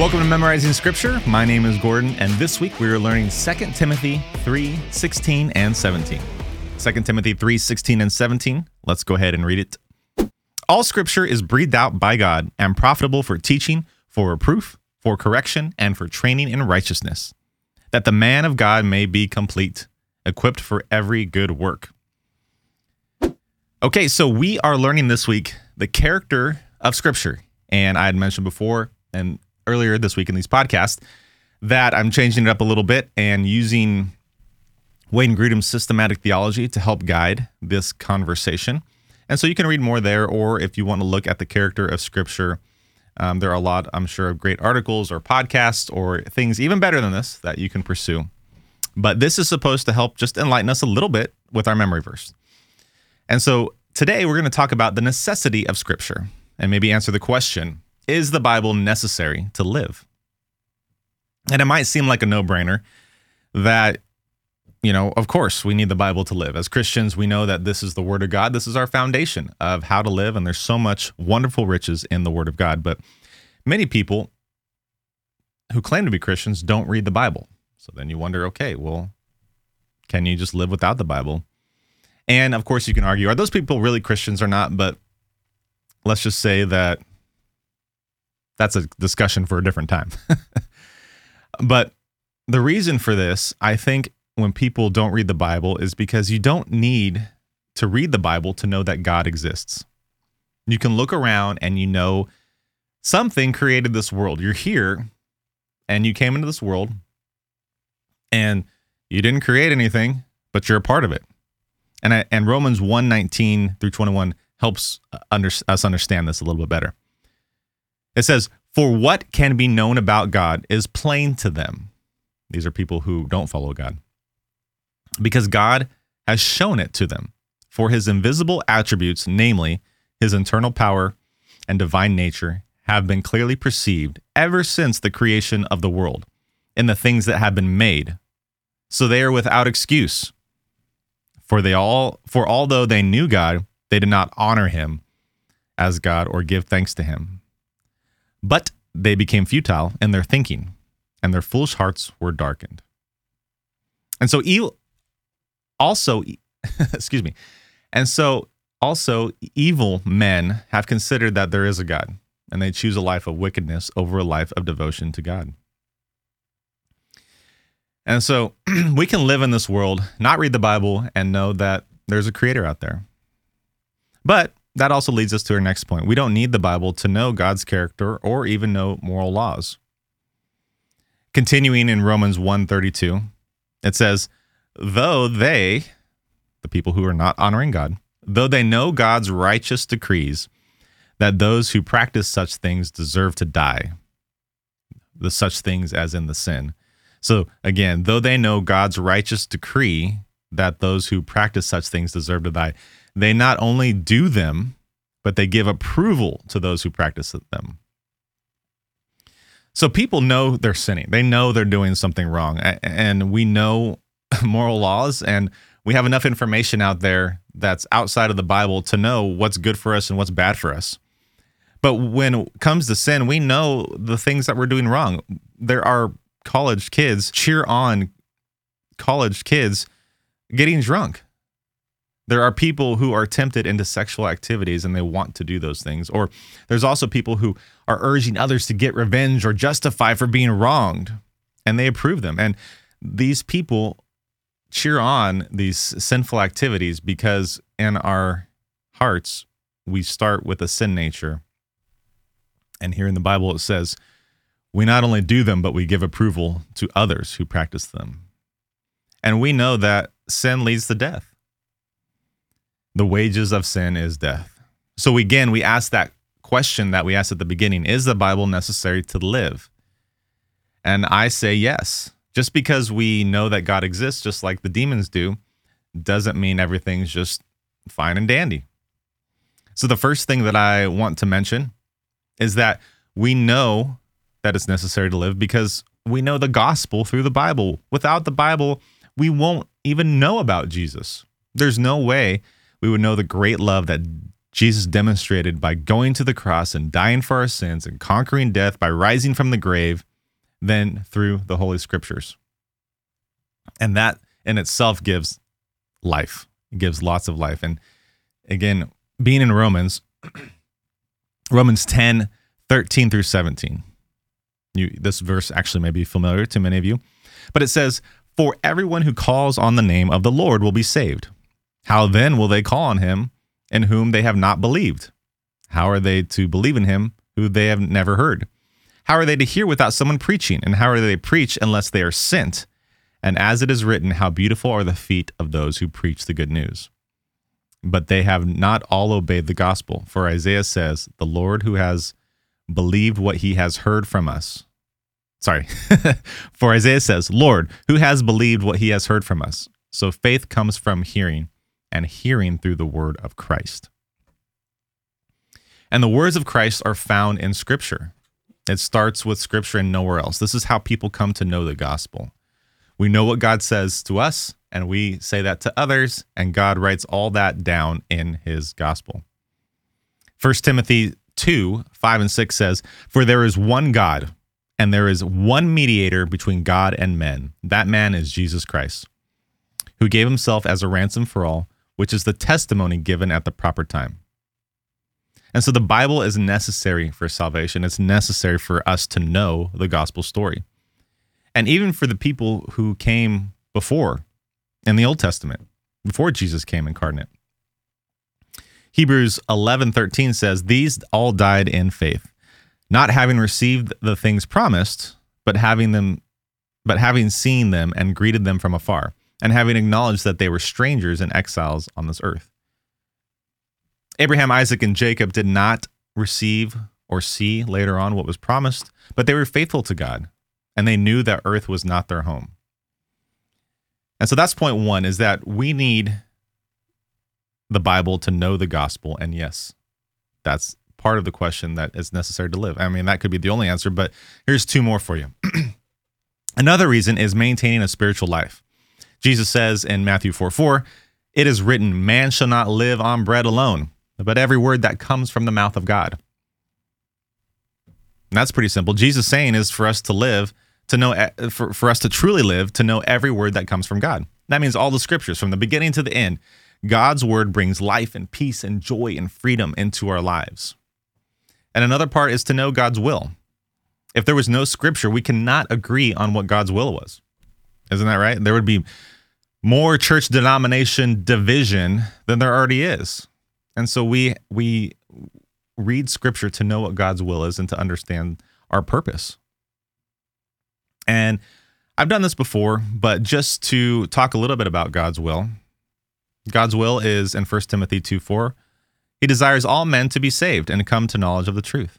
Welcome to Memorizing Scripture. My name is Gordon, and this week we are learning 2 Timothy 3 16 and 17. 2 Timothy 3 16 and 17. Let's go ahead and read it. All scripture is breathed out by God and profitable for teaching, for reproof, for correction, and for training in righteousness, that the man of God may be complete, equipped for every good work. Okay, so we are learning this week the character of Scripture. And I had mentioned before, and earlier this week in these podcasts that I'm changing it up a little bit and using Wayne Grudem's systematic theology to help guide this conversation. And so you can read more there, or if you want to look at the character of Scripture, um, there are a lot, I'm sure, of great articles or podcasts or things even better than this that you can pursue. But this is supposed to help just enlighten us a little bit with our memory verse. And so today we're going to talk about the necessity of Scripture and maybe answer the question is the Bible necessary to live? And it might seem like a no brainer that, you know, of course, we need the Bible to live. As Christians, we know that this is the Word of God. This is our foundation of how to live. And there's so much wonderful riches in the Word of God. But many people who claim to be Christians don't read the Bible. So then you wonder, okay, well, can you just live without the Bible? And of course, you can argue, are those people really Christians or not? But let's just say that that's a discussion for a different time. but the reason for this, I think, when people don't read the Bible is because you don't need to read the Bible to know that God exists. You can look around and you know something created this world. You're here and you came into this world and you didn't create anything, but you're a part of it. And I, and Romans 1:19 through 21 helps under, us understand this a little bit better. It says, For what can be known about God is plain to them. These are people who don't follow God. Because God has shown it to them. For his invisible attributes, namely his internal power and divine nature, have been clearly perceived ever since the creation of the world in the things that have been made. So they are without excuse. For they all for although they knew God, they did not honor him as God or give thanks to him but they became futile in their thinking, and their foolish hearts were darkened. And so, evil, also, excuse me, and so also evil men have considered that there is a God, and they choose a life of wickedness over a life of devotion to God. And so we can live in this world, not read the Bible, and know that there's a creator out there. But that also leads us to our next point. We don't need the Bible to know God's character or even know moral laws. Continuing in Romans 1:32, it says, "Though they, the people who are not honoring God, though they know God's righteous decrees that those who practice such things deserve to die." The such things as in the sin. So again, though they know God's righteous decree that those who practice such things deserve to die, they not only do them, but they give approval to those who practice them. So people know they're sinning. They know they're doing something wrong. And we know moral laws and we have enough information out there that's outside of the Bible to know what's good for us and what's bad for us. But when it comes to sin, we know the things that we're doing wrong. There are college kids cheer on college kids getting drunk there are people who are tempted into sexual activities and they want to do those things. Or there's also people who are urging others to get revenge or justify for being wronged and they approve them. And these people cheer on these sinful activities because in our hearts, we start with a sin nature. And here in the Bible, it says, we not only do them, but we give approval to others who practice them. And we know that sin leads to death the wages of sin is death. So again, we ask that question that we asked at the beginning Is the Bible necessary to live? And I say yes. Just because we know that God exists, just like the demons do, doesn't mean everything's just fine and dandy. So, the first thing that I want to mention is that we know that it's necessary to live because we know the gospel through the Bible. Without the Bible, we won't even know about Jesus. There's no way we would know the great love that Jesus demonstrated by going to the cross and dying for our sins and conquering death by rising from the grave than through the Holy Scriptures. And that in itself gives life, it gives lots of life. And again, being in Romans, Romans 10, 13 through 17. You, this verse actually may be familiar to many of you, but it says, For everyone who calls on the name of the Lord will be saved. How then will they call on him in whom they have not believed? How are they to believe in him who they have never heard? How are they to hear without someone preaching? And how are they to preach unless they are sent? And as it is written, how beautiful are the feet of those who preach the good news. But they have not all obeyed the gospel. For Isaiah says, The Lord who has believed what he has heard from us. Sorry. For Isaiah says, Lord, who has believed what he has heard from us? So faith comes from hearing, and hearing through the word of Christ. And the words of Christ are found in Scripture. It starts with Scripture and nowhere else. This is how people come to know the gospel. We know what God says to us, and we say that to others, and God writes all that down in his gospel. 1 Timothy 2 5 and 6 says, For there is one God, and there is one mediator between God and men. That man is Jesus Christ, who gave himself as a ransom for all, which is the testimony given at the proper time. And so the Bible is necessary for salvation. It's necessary for us to know the gospel story. And even for the people who came before in the Old Testament, before Jesus came incarnate. Hebrews 11:13 says, "These all died in faith, not having received the things promised, but having them but having seen them and greeted them from afar, and having acknowledged that they were strangers and exiles on this earth." Abraham, Isaac, and Jacob did not receive or see later on what was promised, but they were faithful to God, and they knew that earth was not their home. And so that's point one is that we need the Bible to know the gospel. And yes, that's part of the question that is necessary to live. I mean, that could be the only answer, but here's two more for you. Another reason is maintaining a spiritual life. Jesus says in Matthew 4 4, it is written, Man shall not live on bread alone, but every word that comes from the mouth of God. And that's pretty simple. Jesus saying is for us to live, to know, eh, for, for us to truly live, to know every word that comes from God. That means all the scriptures from the beginning to the end. God's word brings life and peace and joy and freedom into our lives. And another part is to know God's will. If there was no scripture, we cannot agree on what God's will was. Isn't that right? There would be more church denomination division than there already is. And so we we read scripture to know what God's will is and to understand our purpose. And I've done this before, but just to talk a little bit about God's will, God's will is in 1 Timothy 2 4. He desires all men to be saved and come to knowledge of the truth.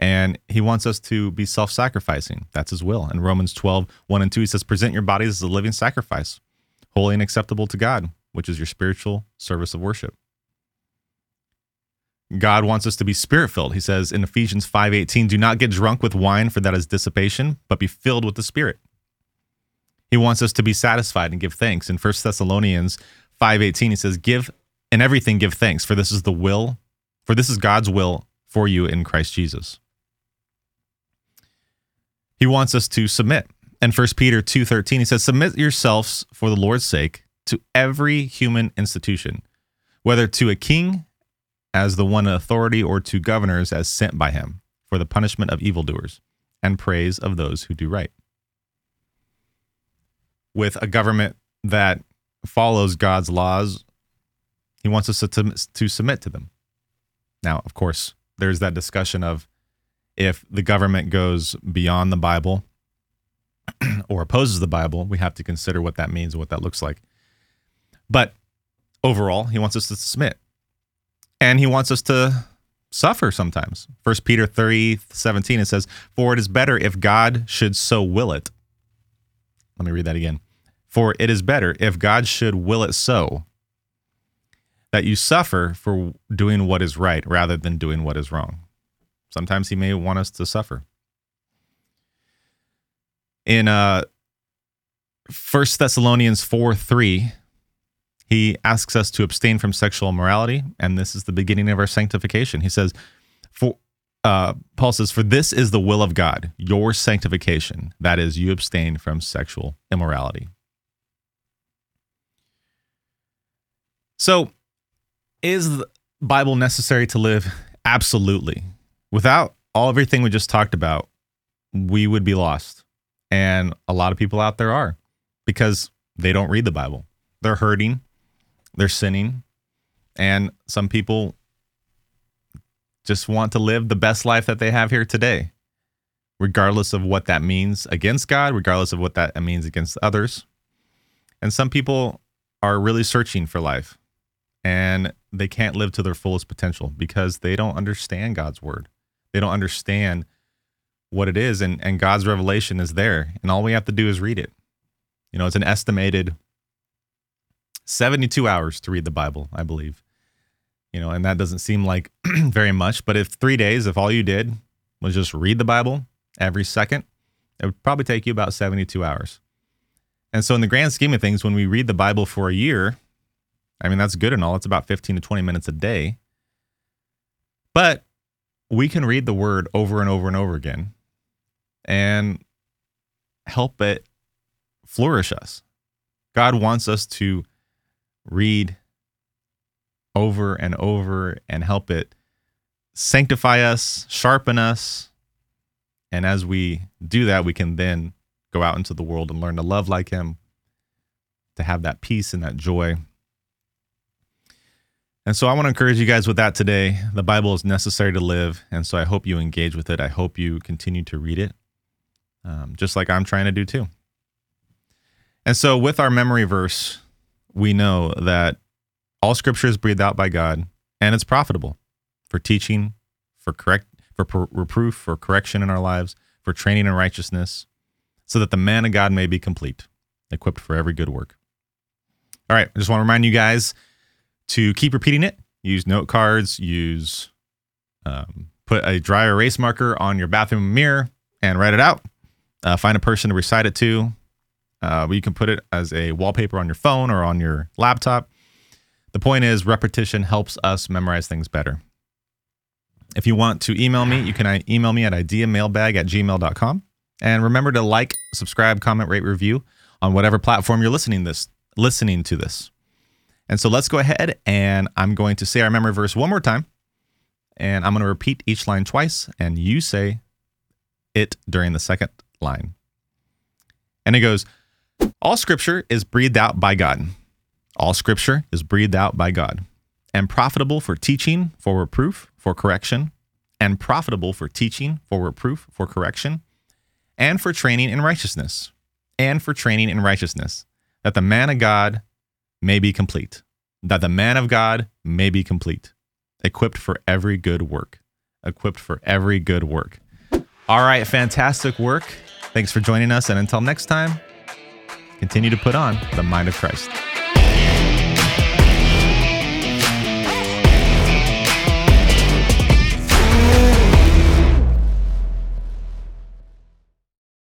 And he wants us to be self sacrificing. That's his will. In Romans 12, 1 and 2, he says, Present your bodies as a living sacrifice, holy and acceptable to God, which is your spiritual service of worship. God wants us to be spirit filled. He says in Ephesians 5:18, "Do not get drunk with wine for that is dissipation, but be filled with the Spirit." He wants us to be satisfied and give thanks. In 1 Thessalonians 5:18 he says, "Give in everything give thanks, for this is the will, for this is God's will for you in Christ Jesus." He wants us to submit. And 1 Peter 2:13 he says, "Submit yourselves for the Lord's sake to every human institution, whether to a king as the one in authority or to governors as sent by him, for the punishment of evildoers and praise of those who do right." with a government that follows God's laws, he wants us to, to submit to them. Now, of course, there's that discussion of if the government goes beyond the Bible or opposes the Bible, we have to consider what that means and what that looks like. But overall, he wants us to submit. And he wants us to suffer sometimes. First Peter 3 17, it says, For it is better if God should so will it let me read that again. For it is better if God should will it so that you suffer for doing what is right rather than doing what is wrong. Sometimes he may want us to suffer. In uh 1 Thessalonians 4 3, He asks us to abstain from sexual immorality, and this is the beginning of our sanctification. He says, "For uh, Paul says, for this is the will of God, your sanctification. That is, you abstain from sexual immorality." So, is the Bible necessary to live? Absolutely. Without all everything we just talked about, we would be lost. And a lot of people out there are because they don't read the Bible. They're hurting, they're sinning, and some people just want to live the best life that they have here today, regardless of what that means against God, regardless of what that means against others. And some people are really searching for life and they can't live to their fullest potential because they don't understand God's word. They don't understand what it is and and God's revelation is there and all we have to do is read it. You know, it's an estimated 72 hours to read the Bible, I believe. You know, and that doesn't seem like very much, but if 3 days if all you did was just read the Bible every second, it would probably take you about 72 hours. And so in the grand scheme of things when we read the Bible for a year, I mean, that's good and all. It's about 15 to 20 minutes a day. But we can read the word over and over and over again and help it flourish us. God wants us to read over and over and help it sanctify us, sharpen us. And as we do that, we can then go out into the world and learn to love like Him, to have that peace and that joy and so I want to encourage you guys with that today. The Bible is necessary to live. And so I hope you engage with it. I hope you continue to read it, um, just like I'm trying to do too. And so with our memory verse, we know that all scripture is breathed out by God and it's profitable for teaching, for correct, for reproof, for correction in our lives, for training in righteousness, so that the man of God may be complete, equipped for every good work. All right, I just want to remind you guys to keep repeating it. Use note cards, use um, put a dry erase marker on your bathroom mirror and write it out. Uh, find a person to recite it to. Uh, you can put it as a wallpaper on your phone or on your laptop. The point is, repetition helps us memorize things better. If you want to email me, you can uh, email me at ideamailbag at gmail.com. And remember to like, subscribe, comment, rate, review on whatever platform you're listening this listening to this. And so let's go ahead and I'm going to say our memory verse one more time. And I'm going to repeat each line twice, and you say it during the second line. And it goes All scripture is breathed out by God. All scripture is breathed out by God and profitable for teaching, for reproof, for correction, and profitable for teaching, for reproof, for correction, and for training in righteousness, and for training in righteousness, that the man of God may be complete, that the man of God may be complete, equipped for every good work. Equipped for every good work. All right, fantastic work. Thanks for joining us. And until next time, continue to put on the mind of Christ.